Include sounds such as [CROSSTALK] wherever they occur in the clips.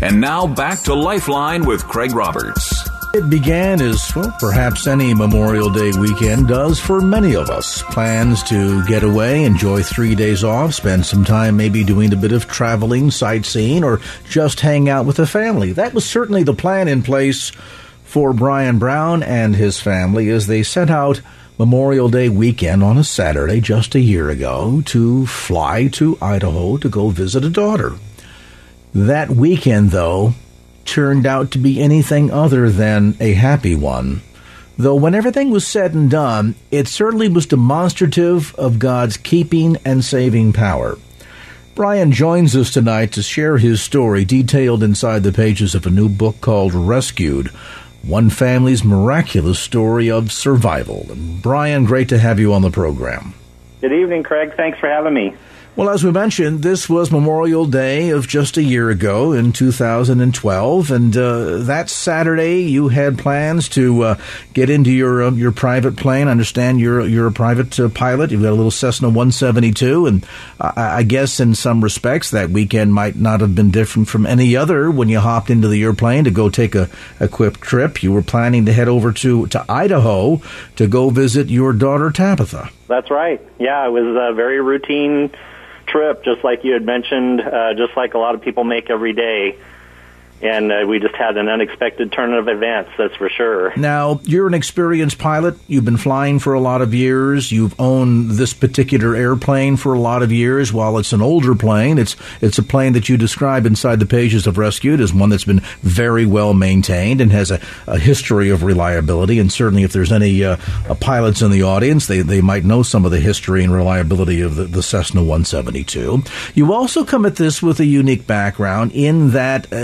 And now back to Lifeline with Craig Roberts. It began as, well, perhaps any Memorial Day weekend does for many of us. Plans to get away, enjoy three days off, spend some time maybe doing a bit of traveling, sightseeing, or just hang out with the family. That was certainly the plan in place for Brian Brown and his family as they set out Memorial Day weekend on a Saturday just a year ago to fly to Idaho to go visit a daughter. That weekend, though, turned out to be anything other than a happy one. Though when everything was said and done, it certainly was demonstrative of God's keeping and saving power. Brian joins us tonight to share his story detailed inside the pages of a new book called Rescued One Family's Miraculous Story of Survival. Brian, great to have you on the program. Good evening, Craig. Thanks for having me. Well, as we mentioned, this was Memorial Day of just a year ago in 2012, and uh, that Saturday you had plans to uh, get into your uh, your private plane. I understand you're you're a private uh, pilot. You've got a little Cessna 172, and I, I, guess in some respects that weekend might not have been different from any other when you hopped into the airplane to go take a, a quick trip. You were planning to head over to to Idaho to go visit your daughter Tabitha. That's right. Yeah, it was a very routine trip, just like you had mentioned, uh, just like a lot of people make every day and uh, we just had an unexpected turn of events that's for sure. Now you're an experienced pilot. You've been flying for a lot of years. You've owned this particular airplane for a lot of years. While it's an older plane it's it's a plane that you describe inside the pages of rescued as one that's been very well maintained and has a, a history of reliability. And certainly if there's any uh, uh, pilots in the audience they, they might know some of the history and reliability of the, the Cessna 172 you also come at this with a unique background in that uh,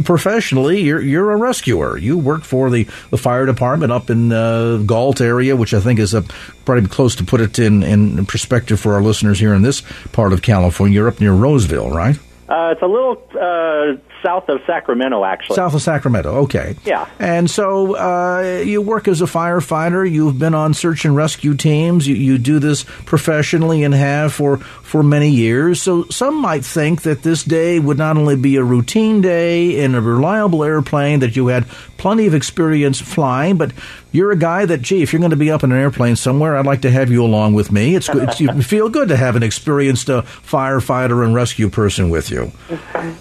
professionally, you're you're a rescuer. You work for the, the fire department up in uh, Galt area, which I think is a probably close to put it in in perspective for our listeners here in this part of California. You're up near Roseville, right? Uh, it's a little uh, south of Sacramento, actually. South of Sacramento, okay. Yeah. And so uh, you work as a firefighter. You've been on search and rescue teams. You, you do this professionally and have for, for many years. So some might think that this day would not only be a routine day in a reliable airplane that you had plenty of experience flying, but you're a guy that, gee, if you're going to be up in an airplane somewhere, I'd like to have you along with me. It's, it's you [LAUGHS] feel good to have an experienced uh, firefighter and rescue person with you.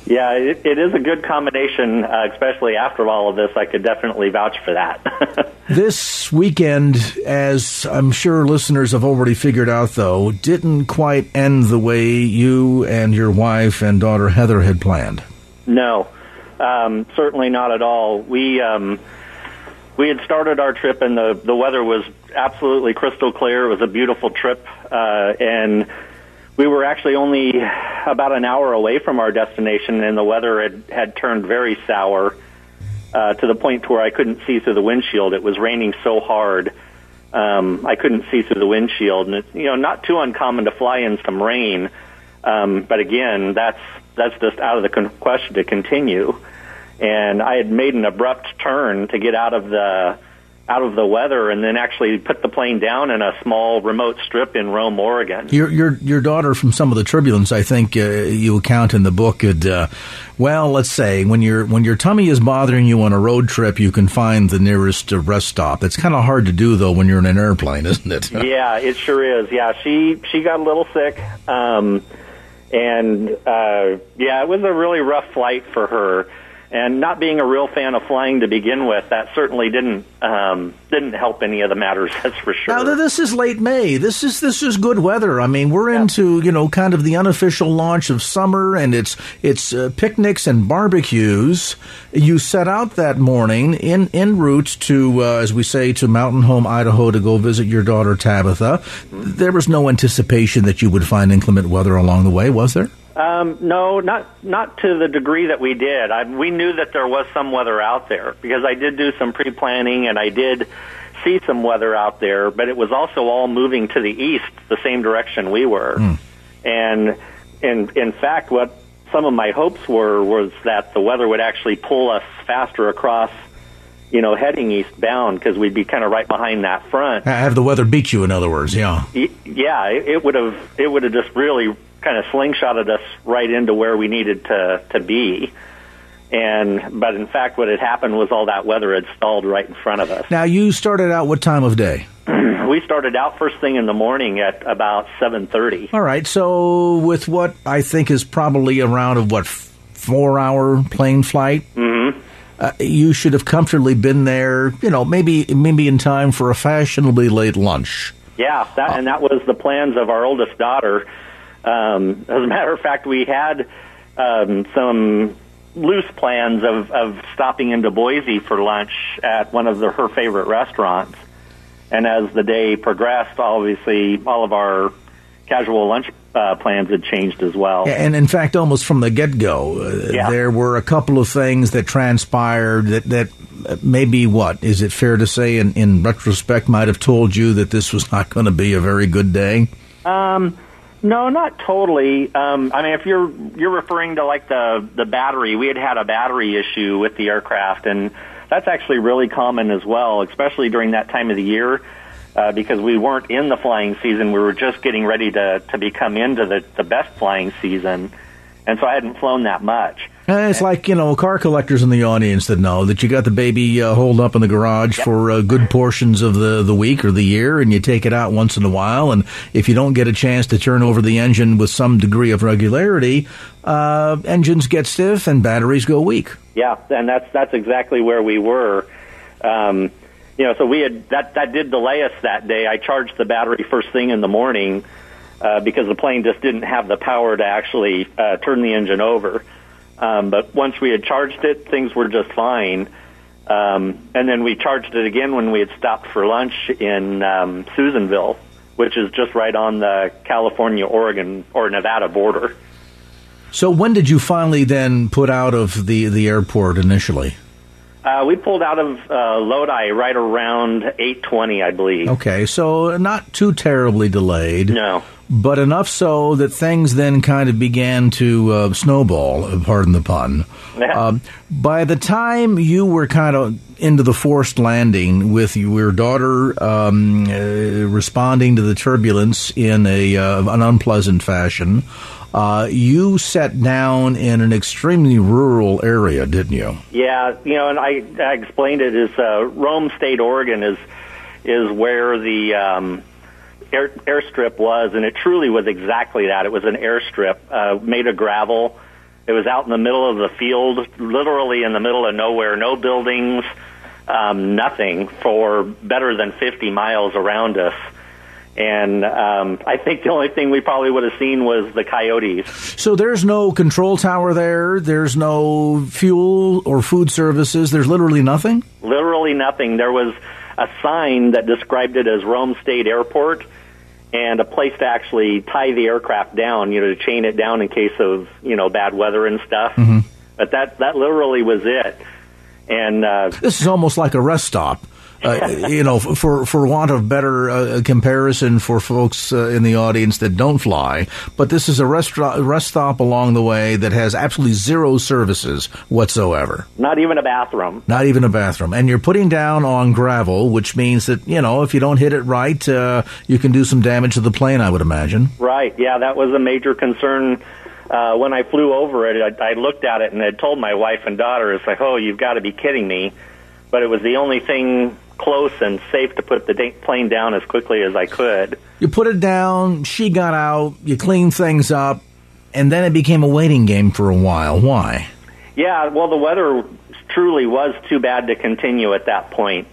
Yeah, it, it is a good combination, uh, especially after all of this. I could definitely vouch for that. [LAUGHS] this weekend, as I'm sure listeners have already figured out, though, didn't quite end the way you and your wife and daughter Heather had planned. No, um, certainly not at all. We. Um, we had started our trip and the the weather was absolutely crystal clear. It was a beautiful trip, uh, and we were actually only about an hour away from our destination, and the weather had had turned very sour uh, to the point where I couldn't see through the windshield. It was raining so hard. Um, I couldn't see through the windshield, and it's you know not too uncommon to fly in some rain, um, but again, that's that's just out of the question to continue and I had made an abrupt turn to get out of the out of the weather and then actually put the plane down in a small remote strip in Rome, Oregon. Your your your daughter from some of the turbulence, I think uh, you account in the book. Had, uh, well, let's say when your when your tummy is bothering you on a road trip, you can find the nearest uh, rest stop. It's kind of hard to do though when you're in an airplane, isn't it? [LAUGHS] yeah, it sure is. Yeah, she she got a little sick. Um, and uh, yeah, it was a really rough flight for her and not being a real fan of flying to begin with, that certainly didn't um, didn't help any of the matters. [LAUGHS] That's for sure. Now this is late May. This is this is good weather. I mean, we're yeah. into you know kind of the unofficial launch of summer, and it's it's uh, picnics and barbecues. You set out that morning in en route to, uh, as we say, to Mountain Home, Idaho, to go visit your daughter Tabitha. Mm-hmm. There was no anticipation that you would find inclement weather along the way, was there? Um, no, not not to the degree that we did. I, we knew that there was some weather out there because I did do some pre-planning and I did see some weather out there, but it was also all moving to the east, the same direction we were. Mm. And in in fact, what some of my hopes were was that the weather would actually pull us faster across, you know, heading eastbound because we'd be kind of right behind that front. Have the weather beat you, in other words, yeah. Yeah, it would have it would have just really kind of slingshotted us right into where we needed to to be. And but in fact, what had happened was all that weather had stalled right in front of us. Now, you started out what time of day? [CLEARS THROAT] we started out first thing in the morning at about seven thirty. All right, so with what I think is probably around of what four hour plane flight, Mm-hmm. uh, you should have comfortably been there. You know, maybe maybe in time for a fashionably late lunch. Yeah, that and that was the plans of our oldest daughter. Um, as a matter of fact, we had um, some loose plans of, of stopping into Boise for lunch at one of the, her favorite restaurants. And as the day progressed, obviously all of our casual lunch uh, plans had changed as well. And in fact, almost from the get go, uh, Yeah. there were a couple of things that transpired that that uh, maybe what is it fair to say in, in retrospect might have told you that this was not going to be a very good day. Um, no, not totally. Um, I mean, if you're you're referring to like the the battery, we had had a battery issue with the aircraft, and that's actually really common as well, especially during that time of the year, uh, because we weren't in the flying season. We were just getting ready to to become into the the best flying season, and so I hadn't flown that much. Uh, it's like you know, car collectors in the audience that know that you got the baby uh, holed up in the garage for uh, good portions of the the week or the year, and you take it out once in a while. And if you don't get a chance to turn over the engine with some degree of regularity, uh, engines get stiff and batteries go weak. Yeah, and that's that's exactly where we were. Um, you know, so we had that that did delay us that day. I charged the battery first thing in the morning uh, because the plane just didn't have the power to actually uh, turn the engine over. Um, but once we had charged it, things were just fine. Um, and then we charged it again when we had stopped for lunch in um, Susanville, which is just right on the California, Oregon, or Nevada border. So when did you finally then put out of the the airport initially? Uh, we pulled out of uh, Lodi right around 8:20, I believe. Okay, so not too terribly delayed. No. But enough so that things then kind of began to uh, snowball, uh, pardon the pun. Yeah. Um, by the time you were kind of into the forced landing with your daughter um, uh, responding to the turbulence in a uh, an unpleasant fashion, uh, you sat down in an extremely rural area, didn't you? Yeah, you know, and I, I explained it as uh, Rome State, Oregon is is where the um, air, airstrip was, and it truly was exactly that. It was an airstrip uh, made of gravel. It was out in the middle of the field, literally in the middle of nowhere, no buildings, um, nothing for better than 50 miles around us. And um, I think the only thing we probably would have seen was the coyotes. So there's no control tower there. There's no fuel or food services. There's literally nothing. literally nothing. There was a sign that described it as Rome State Airport and a place to actually tie the aircraft down, you know, to chain it down in case of, you know, bad weather and stuff. But that that literally was it. And uh This is almost like a rest stop. Uh, you know, for for want of better uh, comparison for folks uh, in the audience that don't fly, but this is a rest rest stop along the way that has absolutely zero services whatsoever. not even a bathroom. Not even a bathroom, and you're putting down on gravel, which means that you know if you don't hit it right, uh, you can do some damage to the plane. I would imagine. Right. Yeah, that was a major concern. Uh, when I flew over it, I, I looked at it and had told my wife and daughter, "It's like, oh, you've got to be kidding me!" But it was the only thing close and safe to put the plane down as quickly as I could. You put it down. She got out. You cleaned things up, and then it became a waiting game for a while. Why? Yeah, well, the weather truly was too bad to continue at that point,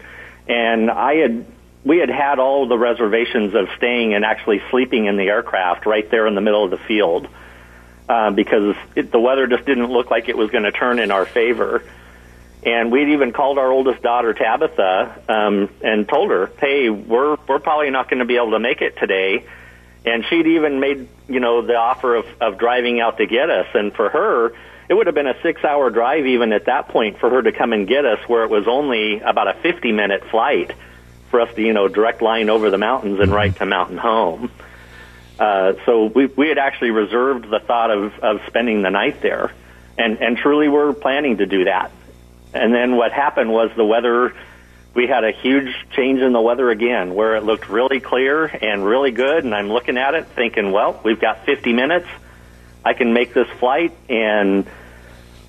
and I had we had had all the reservations of staying and actually sleeping in the aircraft right there in the middle of the field uh, because it, the weather just didn't look like it was going to turn in our favor. And we'd even called our oldest daughter Tabitha um, and told her, "Hey, we're we're probably not going to be able to make it today." and she'd even made you know the offer of, of driving out to get us. And for her, it would have been a six-hour drive even at that point for her to come and get us, where it was only about a 50-minute flight for us to you know direct line over the mountains and right to Mountain Home. Uh, so we we had actually reserved the thought of of spending the night there, and and truly we're planning to do that. And then what happened was the weather. We had a huge change in the weather again, where it looked really clear and really good. And I'm looking at it, thinking, well, we've got 50 minutes. I can make this flight, and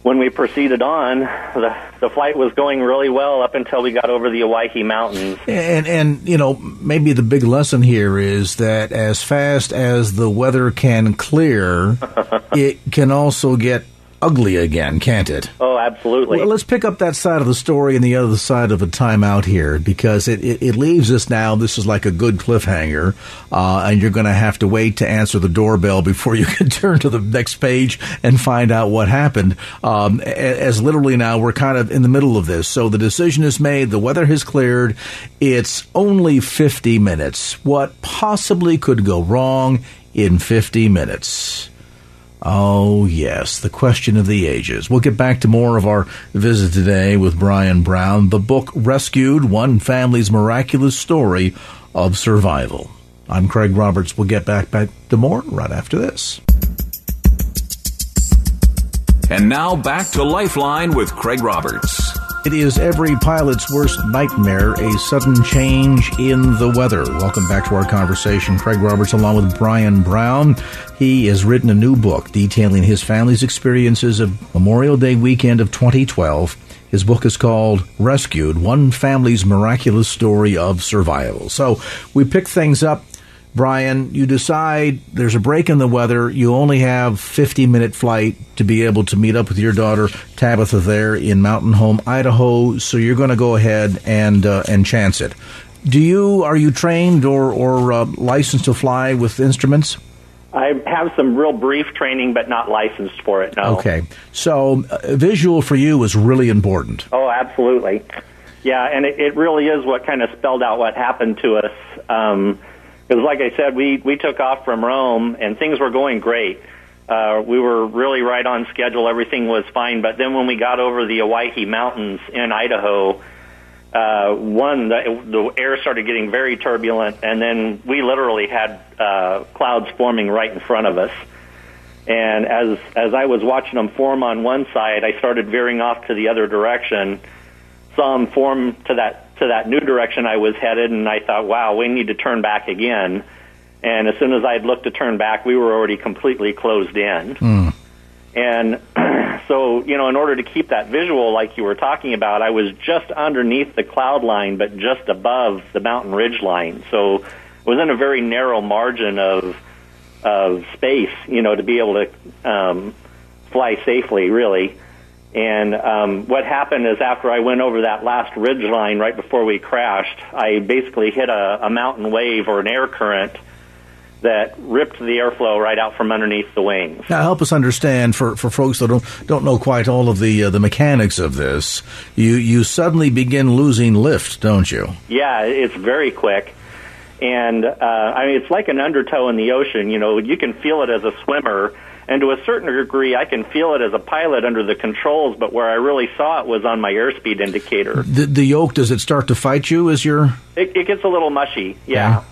when we proceeded on, the, the flight was going really well up until we got over the Owyhee Mountains. And and you know maybe the big lesson here is that as fast as the weather can clear, [LAUGHS] it can also get ugly again, can't it? Oh, absolutely. Well, let's pick up that side of the story and the other side of a timeout here because it, it, it leaves us now. This is like a good cliffhanger, uh, and you're going to have to wait to answer the doorbell before you [LAUGHS] can turn to the next page and find out what happened. Um, as literally now we're kind of in the middle of this. So the decision is made, the weather has cleared, it's only 50 minutes. What possibly could go wrong in 50 minutes? Oh, yes, the question of the ages. We'll get back to more of our visit today with Brian Brown. The book Rescued One Family's Miraculous Story of Survival. I'm Craig Roberts. We'll get back, back to more right after this. And now back to Lifeline with Craig Roberts. It is every pilot's worst nightmare, a sudden change in the weather. Welcome back to our conversation. Craig Roberts, along with Brian Brown. He has written a new book detailing his family's experiences of Memorial Day weekend of 2012. His book is called Rescued One Family's Miraculous Story of Survival. So we pick things up Brian, you decide there's a break in the weather. You only have 50 minute flight to be able to meet up with your daughter Tabitha there in Mountain Home, Idaho. So you're going to go ahead and uh, and chance it. Do you are you trained or or uh, licensed to fly with instruments? I have some real brief training, but not licensed for it. No. Okay, so uh, visual for you is really important. Oh, absolutely. Yeah, and it, it really is what kind of spelled out what happened to us. Um, because, like I said, we we took off from Rome and things were going great. Uh, we were really right on schedule. Everything was fine. But then when we got over the Owyhee Mountains in Idaho, uh, one the, the air started getting very turbulent, and then we literally had uh, clouds forming right in front of us. And as as I was watching them form on one side, I started veering off to the other direction. Saw them form to that to that new direction I was headed, and I thought, wow, we need to turn back again. And as soon as I looked to turn back, we were already completely closed in. Mm. And [CLEARS THROAT] so, you know, in order to keep that visual like you were talking about, I was just underneath the cloud line, but just above the mountain ridge line. So it was in a very narrow margin of of space, you know, to be able to um, fly safely, really. And um, what happened is after I went over that last ridge line right before we crashed, I basically hit a, a mountain wave or an air current that ripped the airflow right out from underneath the wings. Now, help us understand for, for folks that don't don't know quite all of the uh, the mechanics of this. You you suddenly begin losing lift, don't you? Yeah, it's very quick, and uh, I mean it's like an undertow in the ocean. You know, you can feel it as a swimmer and to a certain degree, I can feel it as a pilot under the controls, but where I really saw it was on my airspeed indicator. The, the yoke, does it start to fight you as you're. It, it gets a little mushy, yeah.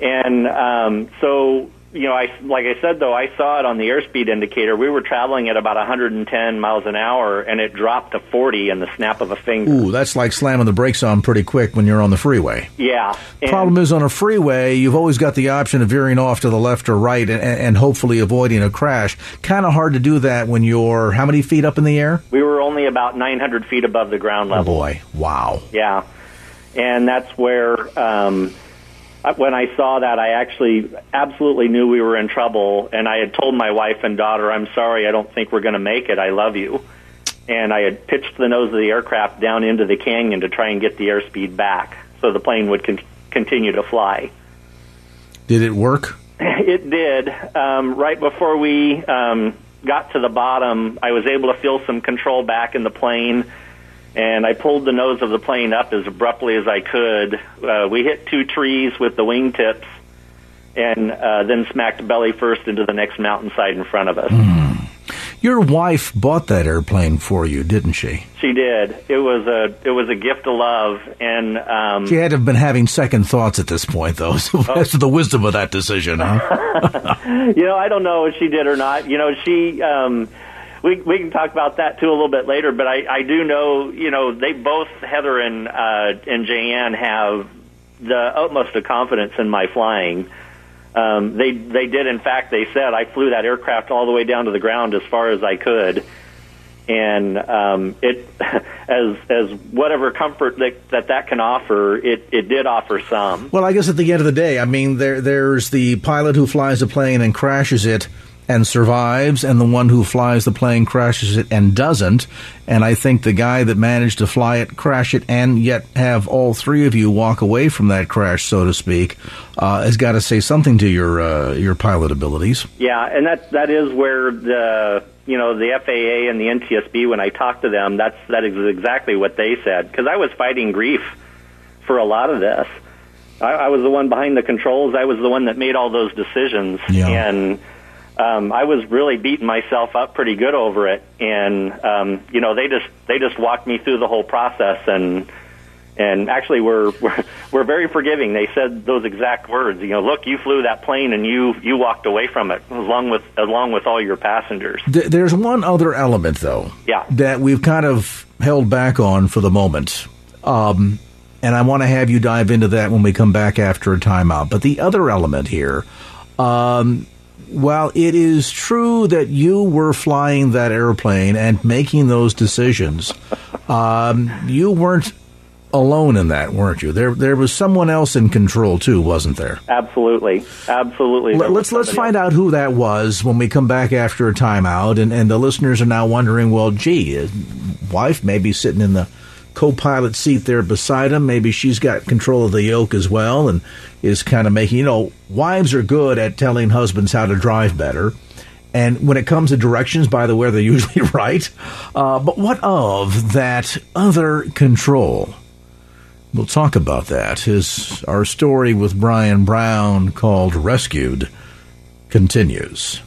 And um, so you know, I like I said though, I saw it on the airspeed indicator. We were traveling at about 110 miles an hour, and it dropped to 40 in the snap of a finger. Ooh, that's like slamming the brakes on pretty quick when you're on the freeway. Yeah. Problem is, on a freeway, you've always got the option of veering off to the left or right, and, and hopefully avoiding a crash. Kind of hard to do that when you're how many feet up in the air? We were only about 900 feet above the ground level. Oh boy, wow. Yeah, and that's where. Um, when I saw that, I actually absolutely knew we were in trouble, and I had told my wife and daughter, "I'm sorry, I don't think we're going to make it. I love you." And I had pitched the nose of the aircraft down into the canyon to try and get the airspeed back, so the plane would con- continue to fly. Did it work? [LAUGHS] It did. Um, right before we um, got to the bottom, I was able to feel some control back in the plane and I pulled the nose of the plane up as abruptly as I could. Uh, we hit two trees with the wingtips, and uh, then smacked belly first into the next mountainside in front of us. Mm. Your wife bought that airplane for you, didn't she? She did. It was a it was a gift of love, and um, she had to have been having second thoughts at this point, though, [LAUGHS] oh. as to the wisdom of that decision. Huh? [LAUGHS] you know, I don't know if she did or not. You know, she. Um, we we can talk about that too a little bit later, but I I do know you know they both Heather and uh, and Jayanne have the utmost of confidence in my flying. Um, they they did in fact they said I flew that aircraft all the way down to the ground as far as I could, and um, it [LAUGHS] as as whatever comfort that, that that can offer it it did offer some. Well, I guess at the end of the day, I mean there there's the pilot who flies a plane and crashes it and survives, and the one who flies the plane crashes it and doesn't. And I think the guy that managed to fly it, crash it, and yet have all three of you walk away from that crash, so to speak, uh, has got to say something to your uh, your pilot abilities. Yeah, and that that is where the you know the FAA and the NTSB when I talked to them, that's that is exactly what they said because I was fighting grief for a lot of this. I, I was the one behind the controls. I was the one that made all those decisions, yeah. and um, I was really beating myself up pretty good over it, and um, you know they just they just walked me through the whole process and and actually we're, we're [LAUGHS] we're very forgiving. They said those exact words. You know, look, you flew that plane and you you walked away from it along with along with all your passengers. There's one other element though, yeah, that we've kind of held back on for the moment. Um, and I want to have you dive into that when we come back after a timeout. But the other element here, um, while it is true that you were flying that airplane and making those decisions, um, you weren't alone in that, weren't you? There, there was someone else in control too, wasn't there? Absolutely, absolutely. Let, us let's find else. out who that was when we come back after a timeout, and and the listeners are now wondering, well, gee, wife may be sitting in the co-pilot seat there beside him. Maybe she's got control of the yoke as well, and is kind of making. You know, wives are good at telling husbands how to drive better. And when it comes to directions, by the way, they're [LAUGHS] usually right. Uh, but what of that other control? We'll talk about that as our story with Brian Brown called Rescued continues.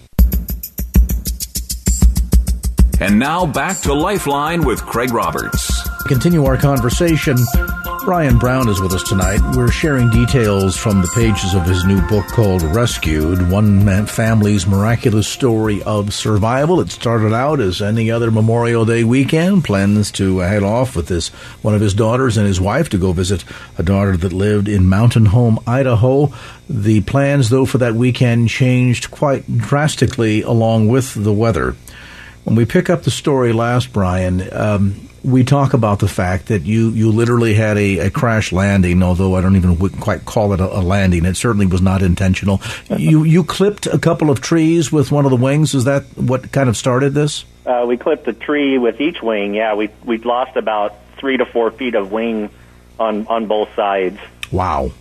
And now back to Lifeline with Craig Roberts. Continue our conversation. Brian Brown is with us tonight. We're sharing details from the pages of his new book called Rescued One Man Family's Miraculous Story of Survival. It started out as any other Memorial Day weekend, plans to head off with his, one of his daughters and his wife to go visit a daughter that lived in Mountain Home, Idaho. The plans, though, for that weekend changed quite drastically along with the weather. When we pick up the story last, Brian, um, we talk about the fact that you, you literally had a, a crash landing, although I don't even quite call it a, a, landing. It certainly was not intentional. you you clipped a couple of trees with one of the wings. Is that what kind of started this? Uh, we clipped a tree with each wing. Yeah, we we lost about three to four feet of wing on on both sides. Wow.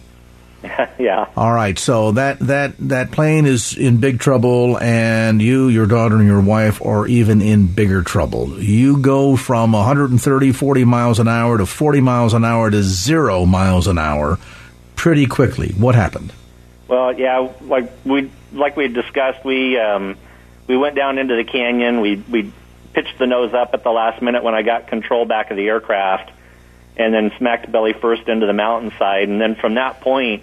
[LAUGHS] yeah. All right. So that that that plane is in big trouble, and you, your daughter, and your wife are even in bigger trouble. You go from 130, 40 miles an hour to 40 miles an hour to zero miles an hour pretty quickly. What happened? Well, yeah, like we like we discussed, we um, we went down into the canyon. We we pitched the nose up at the last minute when I got control back of the aircraft and then smacked belly first into the mountainside. And then from that point,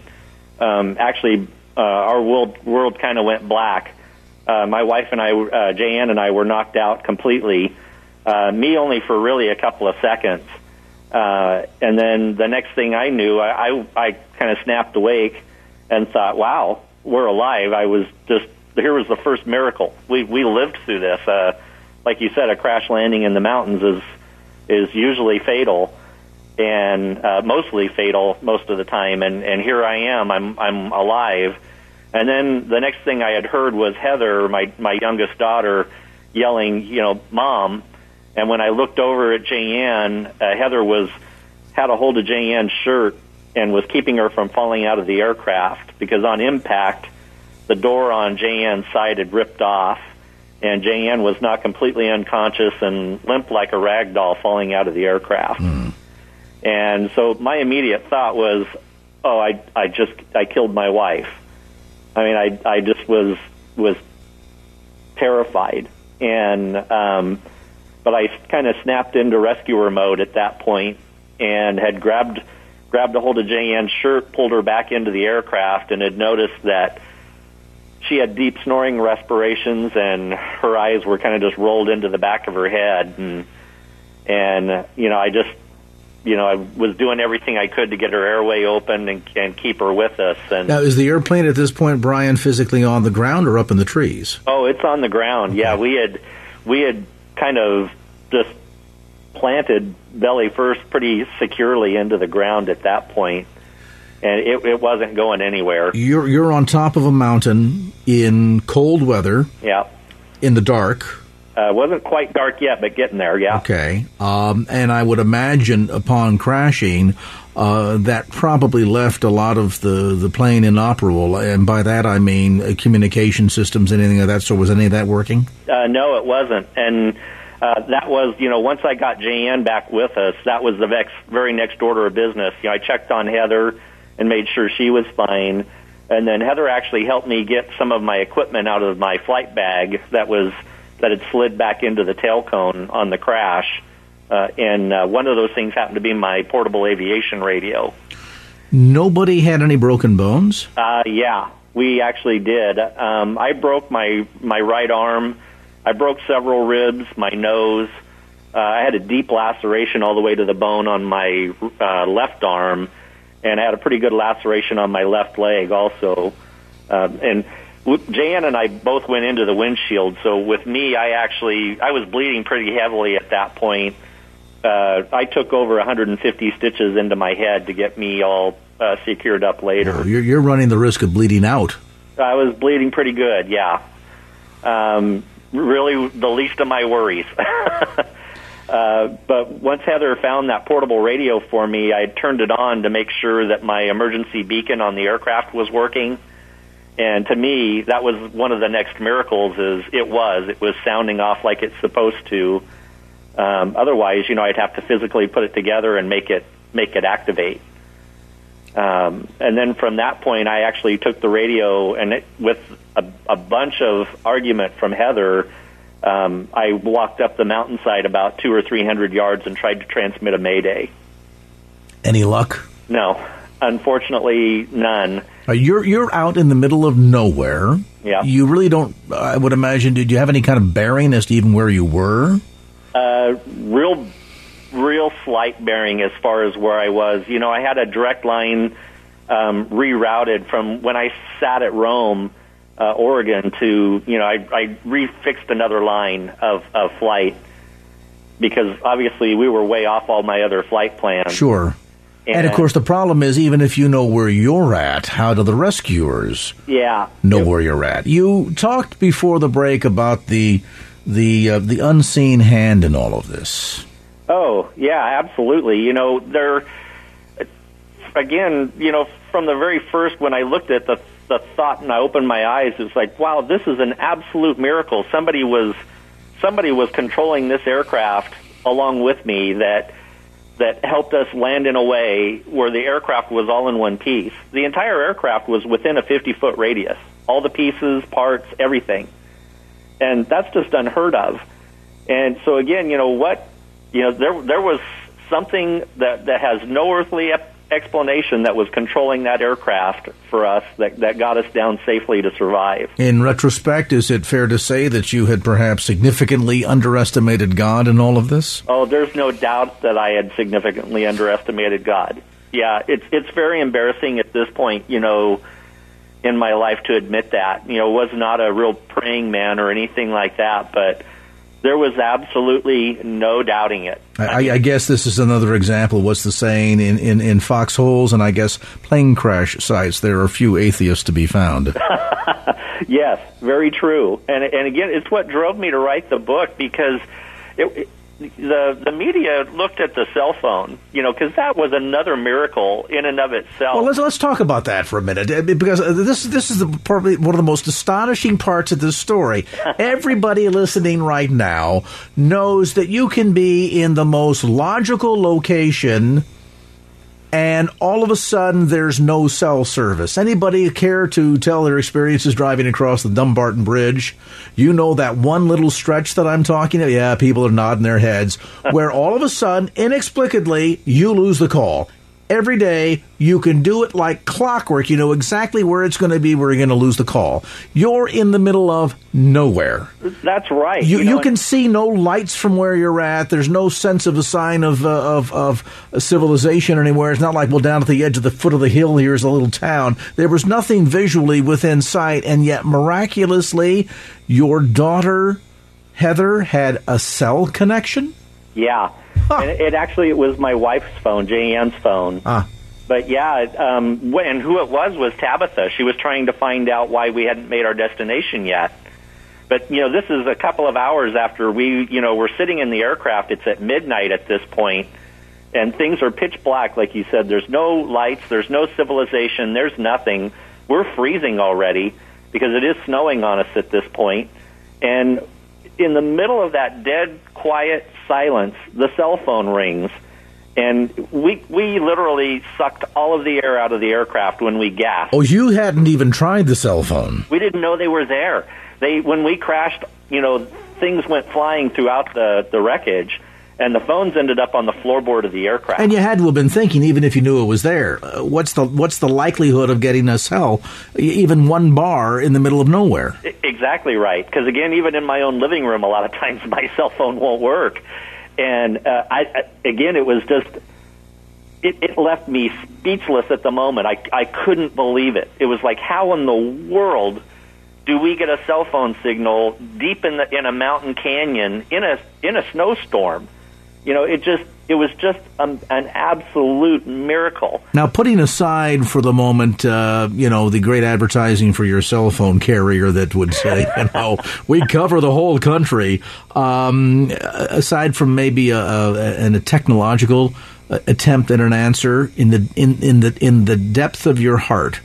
um, actually, uh, our world world kind of went black. Uh, my wife and I, uh, Jayanne and I, were knocked out completely. Uh, me only for really a couple of seconds. Uh, and then the next thing I knew, I, I, I kind of snapped awake and thought, "Wow, we're alive." I was just here was the first miracle. We we lived through this. Uh, like you said, a crash landing in the mountains is is usually fatal and uh, mostly fatal most of the time. And and here I am, I'm I'm alive. And then the next thing I had heard was Heather, my my youngest daughter, yelling, you know, "Mom!" And when I looked over at Jayanne, uh, Heather was had a hold of Jayanne's shirt and was keeping her from falling out of the aircraft because on impact, the door on Jayanne's side had ripped off, and Jayanne was not completely unconscious and limp like a rag doll falling out of the aircraft. Mm. And so my immediate thought was, oh, I, I just, I killed my wife. I mean, I I just was was terrified, and um, but I kind of snapped into rescuer mode at that point, and had grabbed grabbed a hold of Jeanne's shirt, pulled her back into the aircraft, and had noticed that she had deep snoring respirations, and her eyes were kind of just rolled into the back of her head, and and you know, I just you know, I was doing everything I could to get her airway open and, and keep her with us. And now, is the airplane at this point, Brian, physically on the ground or up in the trees? Oh, it's on the ground. Okay. Yeah, we had we had kind of just planted belly first pretty securely into the ground at that point, and it, it wasn't going anywhere. You're you're on top of a mountain in cold weather. Yeah. In the dark. Uh, wasn't quite dark yet, but getting there, yeah. Okay. Um, and I would imagine upon crashing, uh, that probably left a lot of the, the plane inoperable. And by that I mean uh, communication systems, anything of that sort. Was any of that working? Uh, no, it wasn't. And uh, that was, you know, once I got Jeanne back with us, that was the vex, very next order of business. You know, I checked on Heather and made sure she was fine. And then Heather actually helped me get some of my equipment out of my flight bag that was – that had slid back into the tail cone on the crash. Uh, and uh, one of those things happened to be my portable aviation radio. Nobody had any broken bones. Uh, yeah, we actually did. Um, I broke my my right arm. I broke several ribs, my nose. Uh, I had a deep laceration all the way to the bone on my uh, left arm, and I had a pretty good laceration on my left leg also. Uh, and Jan and I both went into the windshield. So with me, I actually I was bleeding pretty heavily at that point. Uh, I took over 150 stitches into my head to get me all uh, secured up later. Oh, you're, you're running the risk of bleeding out. I was bleeding pretty good, yeah. Um, really, the least of my worries. [LAUGHS] uh, but once Heather found that portable radio for me, I turned it on to make sure that my emergency beacon on the aircraft was working and to me, that was one of the next miracles. Is it was it was sounding off like it's supposed to. Um, otherwise, you know, I'd have to physically put it together and make it make it activate. Um, and then from that point, I actually took the radio and it, with a, a bunch of argument from Heather, um, I walked up the mountainside about two or three hundred yards and tried to transmit a mayday. Any luck? No, unfortunately, none. Uh, you're you're out in the middle of nowhere. Yeah. You really don't. I would imagine. Did you have any kind of bearing as to even where you were? Uh, real, real slight bearing as far as where I was. You know, I had a direct line um, rerouted from when I sat at Rome, uh, Oregon, to you know, I, I refixed another line of, of flight because obviously we were way off all my other flight plans. Sure. And, and, of course, the problem is, even if you know where you're at, how do the rescuers yeah. know where you're at? You talked before the break about the the uh, the unseen hand in all of this. Oh yeah, absolutely. You know, there again, you know, from the very first when I looked at the the thought and I opened my eyes, it's like, wow, this is an absolute miracle. Somebody was somebody was controlling this aircraft along with me that that helped us land in a way where the aircraft was all in one piece. The entire aircraft was within a 50 foot radius, all the pieces, parts, everything. And that's just unheard of. And so again, you know what, you know, there there was something that that has no earthly explanation that was controlling that aircraft for us that, that got us down safely to survive. In retrospect, is it fair to say that you had perhaps significantly underestimated God in all of this? Oh, there's no doubt that I had significantly underestimated God. Yeah, it's it's very embarrassing at this point, you know, in my life to admit that. You know, was not a real praying man or anything like that, but there was absolutely no doubting it. I, I, guess this is another example. What's the saying in, in, in foxholes and I guess plane crash sites? There are few atheists to be found. [LAUGHS] yes, very true. And and again, it's what drove me to write the book because it, the the media looked at the cell phone, you know, because that was another miracle in and of itself. Well, let's let's talk about that for a minute, uh, because uh, this this is the, probably one of the most astonishing parts of this story. [LAUGHS] Everybody listening right now knows that you can be in the most logical location and all of a sudden there's no cell service. Anybody care to tell their experiences driving across the Dumbarton Bridge? You know that one little stretch that I'm talking about? Yeah, people are nodding their heads. [LAUGHS] where all of a sudden, inexplicably, you lose the call every day. You can do it like clockwork. You know exactly where it's going to be where you're going to lose the call. You're in the middle of nowhere. That's right. You, You know, you can see no lights from where you're at. There's no sense of a sign of, uh, of, of civilization anywhere. It's not like, well, down at the edge of the foot of the hill, here's a little town. There was nothing visually within sight, and yet miraculously, your daughter, Heather, had a cell connection? Yeah, and it, it actually it was my wife's phone, Jay phone. Ah. But yeah, um, wh- and who it was was Tabitha. She was trying to find out why we hadn't made our destination yet. But you know, this is a couple of hours after we, you know, we're sitting in the aircraft. It's at midnight at this point, and things are pitch black, like you said. There's no lights. There's no civilization. There's nothing. We're freezing already because it is snowing on us at this point, and in the middle of that dead quiet silence, the cell phone rings, and we we literally sucked all of the air out of the aircraft when we gasped. Oh, you hadn't even tried the cell phone. We didn't know they were there. They when we crashed, you know, things went flying throughout the the wreckage, and the phones ended up on the floorboard of the aircraft. And you had to have been thinking, even if you knew it was there, uh, what's the what's the likelihood of getting a cell, even one bar in the middle of nowhere? Exactly right. Because again, even in my own living room, a lot of [LAUGHS] times my cell phone won't work, and uh, I, I again, it was just it, it left me speechless at the moment. I I couldn't believe it. It was like, how in the world do we get a cell phone signal deep in the in a mountain canyon in a in a snowstorm? You know, it just it was just um, an absolute miracle. Now, putting aside for the moment, uh, you know, the great advertising for your cell phone carrier that would say, [LAUGHS] you know, we cover the whole country. Um, aside from maybe a, a, a technological uh, attempt at an answer in the in, in the in the depth of your heart,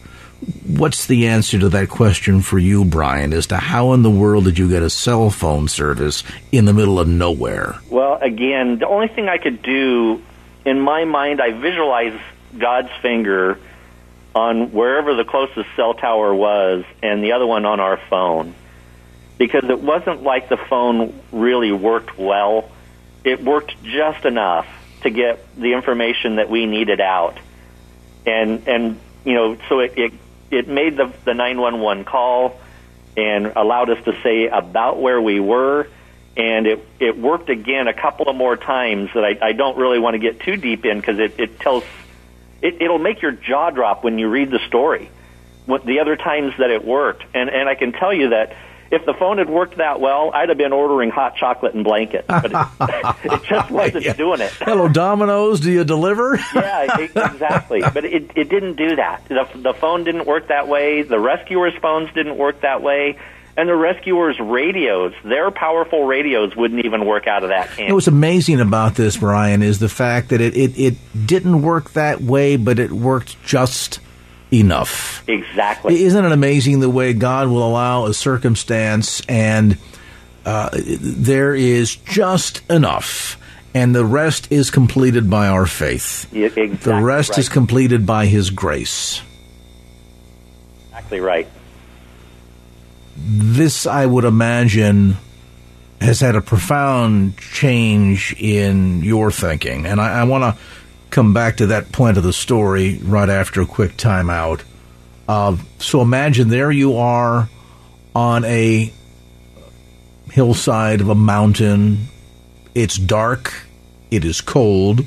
what's the answer to that question for you, Brian? As to how in the world did you get a cell phone service in the middle of nowhere? Well, again, the only thing I could do in my mind, I visualize God's finger on wherever the closest cell tower was and the other one on our phone. Because it wasn't like the phone really worked well. It worked just enough to get the information that we needed out. And and you know, so it it, it made the the 911 call and allowed us to say about where we were and it it worked again a couple of more times that I, I don't really want to get too deep in because it, it tells it, it'll make your jaw drop when you read the story. What the other times that it worked, and and I can tell you that if the phone had worked that well, I'd have been ordering hot chocolate and blankets, but it, [LAUGHS] [LAUGHS] it just wasn't Yeah. doing it. Hello, Domino's. Do you deliver? [LAUGHS] yeah, exactly. But it, it didn't do that. The, the phone didn't work that way. The rescuers' phones didn't work that way. And the rescuers' radios, their powerful radios, wouldn't even work out of that You can. know, what's amazing about this, Brian, is the fact that it, it, it didn't work that way, but it worked just enough. exactly. Isn't it amazing the way God will allow a circumstance and uh, there is just enough, and the rest is completed by our faith. Yeah, exactly The rest right. is completed by His grace. exactly right. This, I would imagine, has had a profound change in your thinking. And I, I want to come back to that point of the story right after a quick timeout. Uh, so imagine there you are on a hillside of a mountain. It's dark. It is cold.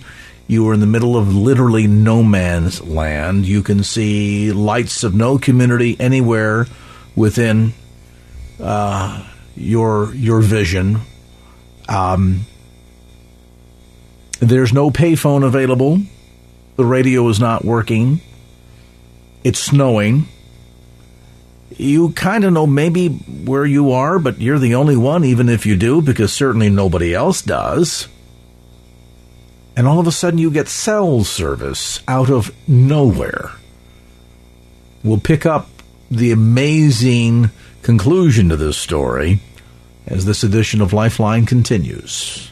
You are in the middle of literally no man's land. You can see lights of no community anywhere within uh, your your vision. Um, there's no payphone available. The radio is not working. It's snowing. You kind of know maybe where you are, but you're the only one, even if you do, because certainly nobody else does. And all of a sudden, you get cell service out of nowhere. We'll pick up the amazing conclusion to this story as this edition of Lifeline continues.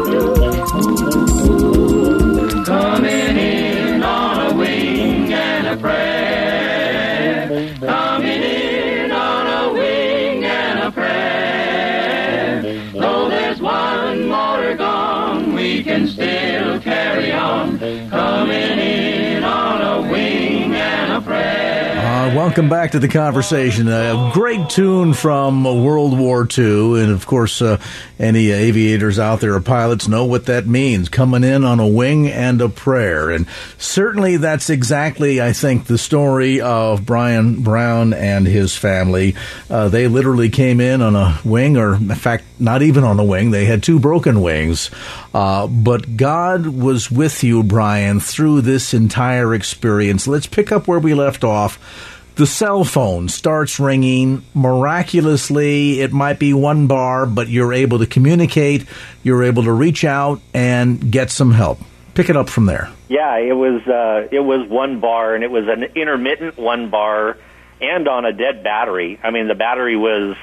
Welcome back to the conversation. A great tune from World War II, and of course, uh, any aviators out there or pilots know what that means. Coming in on a wing and a prayer, and certainly that's exactly, I think, the story of Brian Brown and his family. Uh, they literally came in on a wing, or in fact, not even on a wing. They had two broken wings, uh, but God was with you, Brian, through this entire experience. Let's pick up where we left off the cell phone starts ringing miraculously it might be one bar but you're able to communicate you're able to reach out and get some help pick it up from there Yeah, it was uh, it was one bar, and it was an intermittent one bar, and on a dead battery. I mean, the battery was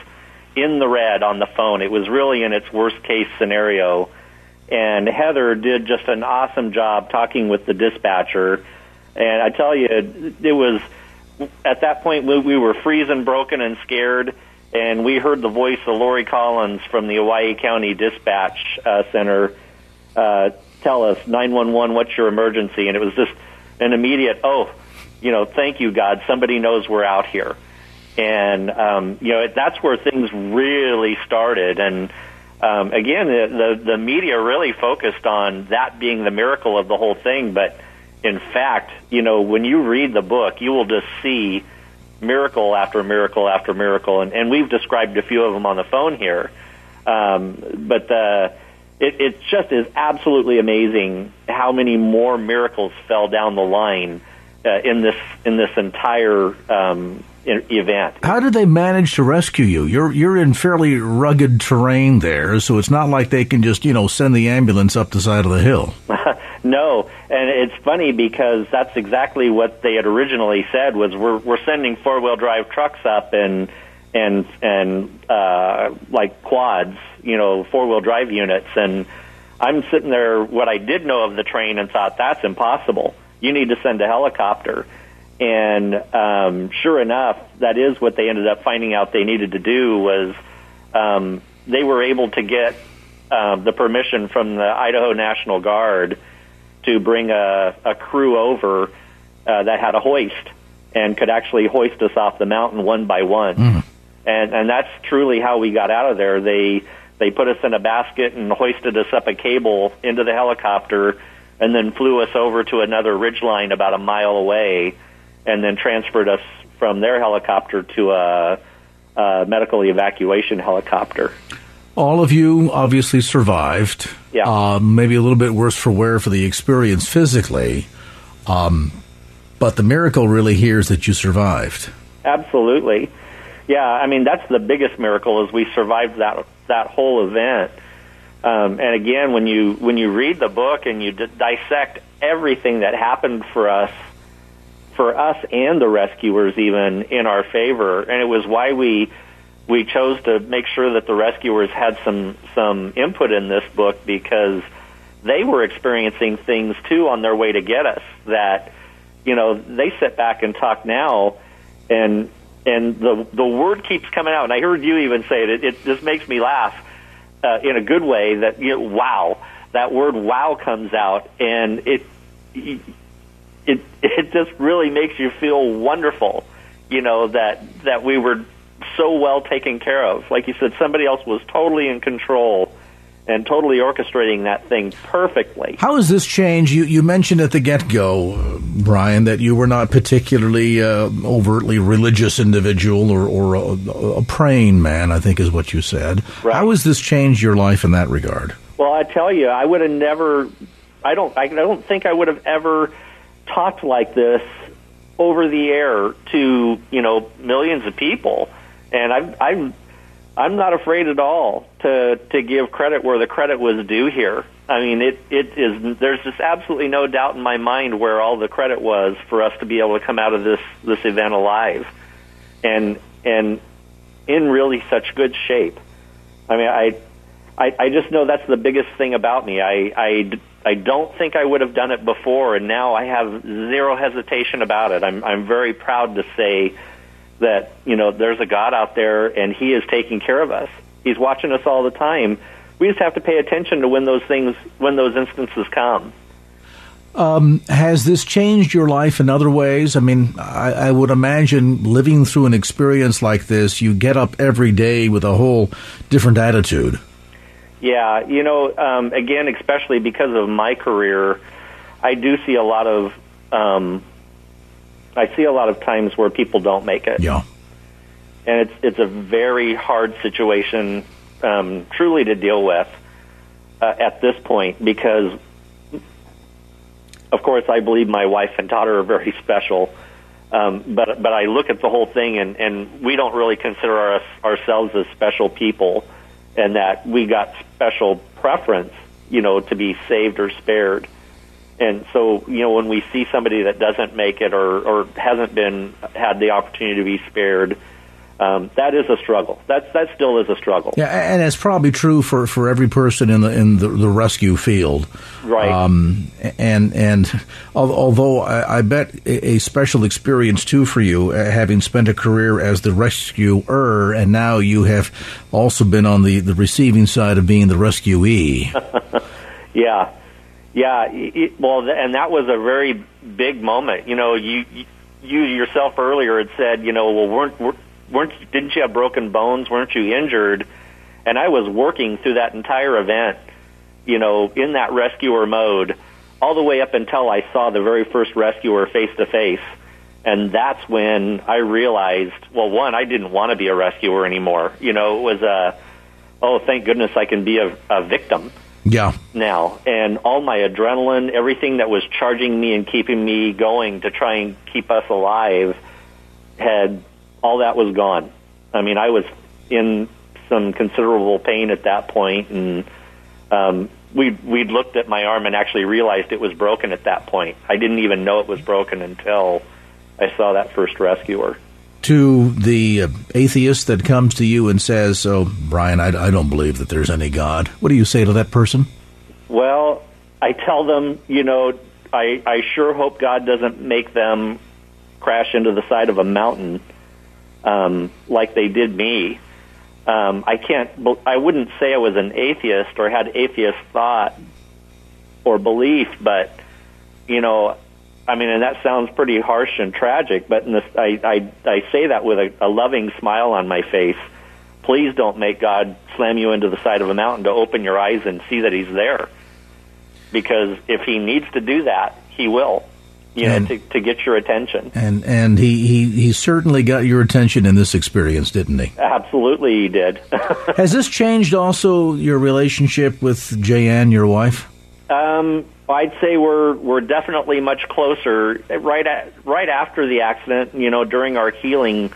in the red on the phone. It was really in its worst case scenario, and Heather did just an awesome job talking with the dispatcher. And I tell you, it was at that point we, we were freezing, broken, and scared. And we heard the voice of Lori Collins from the Hawaii County Dispatch uh, Center uh, tell us 911 what's your emergency? And it was just an immediate oh you know thank you god. Somebody knows we're out here. And um, you know that's where things really started. And um, again the, the the media really focused on that being the miracle of the whole thing. But in fact you know when you read the book you will just see miracle after miracle after miracle. And, and we've described a few of them on the phone here. Um, but the it, it just is absolutely amazing how many more miracles fell down the line uh, in this in this entire um, event. how did they manage to rescue you you're you're in fairly rugged terrain there so it's not like they can just you know send the ambulance up the side of the hill [LAUGHS] no, and it's funny because that's exactly what they had originally said was we're we're sending four wheel drive trucks up and and and uh, like quads, you know, four wheel drive units, and I'm sitting there. What I did know of the train and thought that's impossible. You need to send a helicopter, and um, sure enough, that is what they ended up finding out they needed to do was um, they were able to get um, the permission from the Idaho National Guard to bring a, a crew over uh, that had a hoist and could actually hoist us off the mountain one by one. And and that's truly how we got out of there. They they put us in a basket and hoisted us up a cable into the helicopter and then flew us over to another ridge line about a mile away and then transferred us from their helicopter to a, a medical evacuation helicopter. all of you obviously survived Yeah. uh, maybe a little bit worse for wear for the experience physically um, but the miracle really here is that you survived Absolutely. Yeah, I mean that's the biggest miracle is we survived that that whole event. Um, and again, when you when you read the book and you d- dissect everything that happened for us, for us and the rescuers, even in our favor, and it was why we we chose to make sure that the rescuers had some some input in this book because they were experiencing things too on their way to get us that you know they sit back and talk now and and the the word keeps coming out. And I heard you even say it. It, it just makes me laugh uh, in a good way that you know, wow that word wow comes out. And it it it just really makes you feel wonderful you know that that we were so well taken care of like you said somebody else was totally in control and totally orchestrating that thing perfectly How has this changed? You, you mentioned at the get go, Brian, that you were not particularly uh, overtly religious individual or, or a, a praying man, I think is what you said. Right. How has this changed your life in that regard? Well, I tell you, I would have never. I don't. I don't think I would have ever talked like this over the air to you know millions of people, and I'm I'm I'm not afraid at all to to give credit where the credit was due here. I mean, it it is. There's just absolutely no doubt in my mind where all the credit was for us to be able to come out of this this event alive, and and in really such good shape. I mean, I, I, I just know that's the biggest thing about me. I, I, I don't think I would have done it before, and now I have zero hesitation about it. I'm, I'm very proud to say that you know there's a God out there, and He is taking care of us. He's watching us all the time. We just have to pay attention to when those things, when those instances come. Um, has this changed your life in other ways? I mean, I, I, would imagine living through an experience like this, you get up every day with a whole different attitude. Yeah, you know, um, again, especially because of my career, I do see a lot of, um, I see a lot of times where people don't make it. Yeah, and it's it's a very hard situation, um, truly to deal with uh, at this point because of course, I believe my wife and daughter are very [LAUGHS] special. Um, but but I look at the whole thing, and and we don't really consider our, ourselves as special people, and that we got special preference, you know, to be saved or spared. And so, you know, when we see somebody that doesn't make it or or hasn't been had the opportunity to be spared, um, that is a struggle. That that still is a struggle. Yeah, and it's probably true for, for every person in the in the, the rescue field. Right. Um, and and although I, I, bet a special experience too for you, uh, having spent a career as the rescuer, and now you have also been on the, the receiving side of being the rescuee. [LAUGHS] yeah, yeah. It, well, and that was a very big moment. You know, you you yourself earlier had said, you know, well, weren't, weren't weren't didn't you have broken bones? Weren't you injured? And I was working through that entire event, you know, in that rescuer mode, all the way up until I saw the very first rescuer face to face. And that's when I realized, well, one, I didn't want to be a rescuer anymore. You know, it was a, oh, thank goodness I can be a, a victim. Yeah. Now, and all my adrenaline, everything that was charging me and keeping me going to try and keep us alive had all that was gone. I mean, I was in some considerable pain at that point, and um, we we'd looked at my arm and actually realized it was broken at that point. I didn't even know it was broken until I saw that first rescuer. To the uh, atheist that comes to you and says, "Oh, Brian, I, I don't believe that there's any God," what do you say to that person? Well, I tell them, you know, I I sure hope God doesn't make them crash into the side of a mountain um, like they did me. Um, I can't. I wouldn't say I was an atheist or had atheist thought or belief, but you know, I mean, and that sounds pretty harsh and tragic. But in this, I, I I say that with a, a loving smile on my face. Please don't make God slam you into the side of a mountain to open your eyes and see that He's there, because if He needs to do that, He will you know, and, to, to get your attention. And and he, he, he certainly got your attention in this experience, didn't he? Absolutely, he did. [LAUGHS] Has this changed also your relationship with Jayanne, your wife? Um, I'd say we're we're definitely much closer. Right at, right after the accident, you know, during our healing,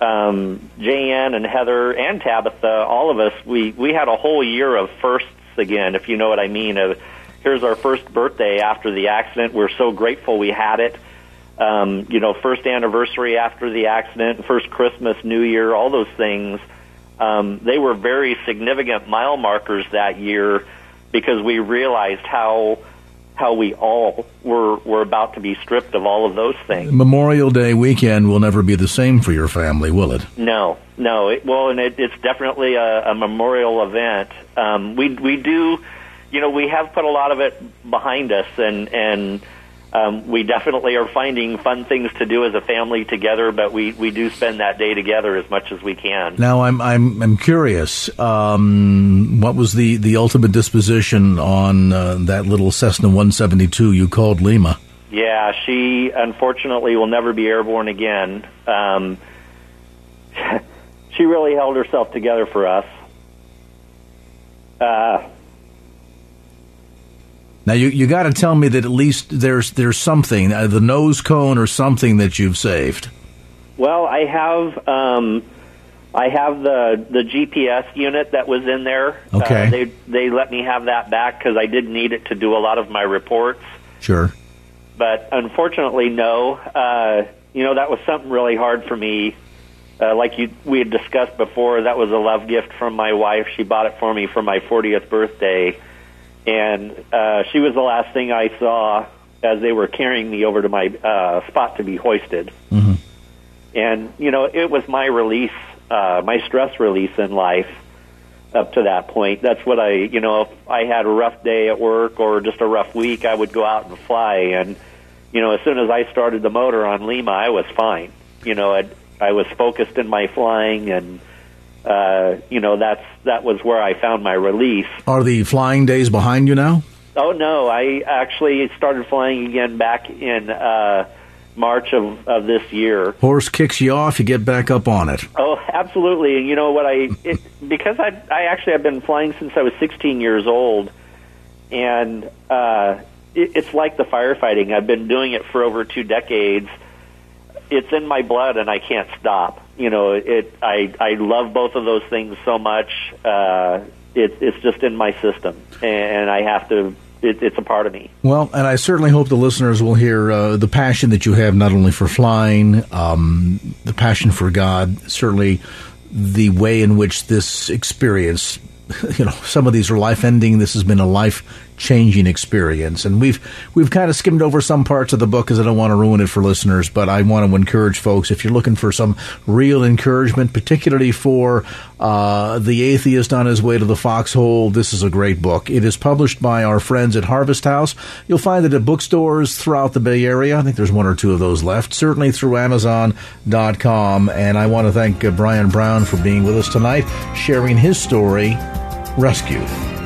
um, Jayanne and Heather and Tabitha, all of us, we we had a whole year of firsts again, if you know what I mean. Of here's our first birthday after the accident. We're so grateful we had it. Um, you know, first anniversary after the accident, first Christmas, New Year, all those things. Um, they were very significant mile markers that year because we realized how how we all were were about to be stripped of all of those things. Memorial Day weekend will never be the same for your family, will it? No, no. It, well, and it, it's definitely a, a memorial event. Um, we we do you know, we have put a lot of it behind us, and and um, we definitely are finding fun things to do as a family together. But we, we do spend that day together as much as we can. Now, I'm I'm I'm curious. Um, what was the the ultimate disposition on uh, that little Cessna 172 you called Lima? Yeah, she unfortunately will never be airborne again. Um, [LAUGHS] she really held herself together for us. Uh, now you you got to tell me that at least there's there's something uh, the nose cone or something that you've saved. Well, I have um, I have the the GPS unit that was in there. Okay, uh, they they let me have that back because I did need it to do a lot of my reports. Sure, but unfortunately, no. Uh, you know that was something really hard for me uh, like you we had discussed before, that was a love gift from my wife. She bought it for me for my 40th birthday, and uh, she was the last thing I saw as they were carrying me over to my uh, spot to be hoisted. Mm-hmm. And you know, it was my release, uh, my stress release in life up to that point. That's what I, you know, if I had a rough day at work or just a rough week, I would go out and fly. And, you know, as soon as I started the motor on Lima, I was fine. You know, I'd, I was focused in my flying and, uh, you know, that's, that was where I found my release. Are the flying days behind you now? Oh no, I actually started flying again back in, uh, March of, of this year. Horse kicks you off, you get back up on it. Oh, absolutely. And you know what? I it, because I I actually have been flying since I was 16 years old, and uh, it, it's like the firefighting. I've been doing it for over two decades. It's in my blood, and I can't stop. You know, it. I I love both of those things so much. Uh, it, it's just in my system, and I have to it, it's a part of me. Well, and I certainly hope the listeners will hear uh, the passion that you have not only for flying, um, the passion for God, certainly the way in which this experience, [LAUGHS] you know, some of these are life ending. This has been a life changing experience. And we've we've kind of skimmed over some parts of the book because I don't want to ruin it for listeners. But I want to encourage folks if you're looking for some real encouragement, particularly for uh, the atheist on his way to the foxhole, this is a great book. It is published by our friends at Harvest House. You'll find it at bookstores throughout the Bay Area. I think there's one or two of those left. Certainly through Amazon.com. And I want to thank uh, Brian Brown for being with us tonight, sharing his story, Rescued.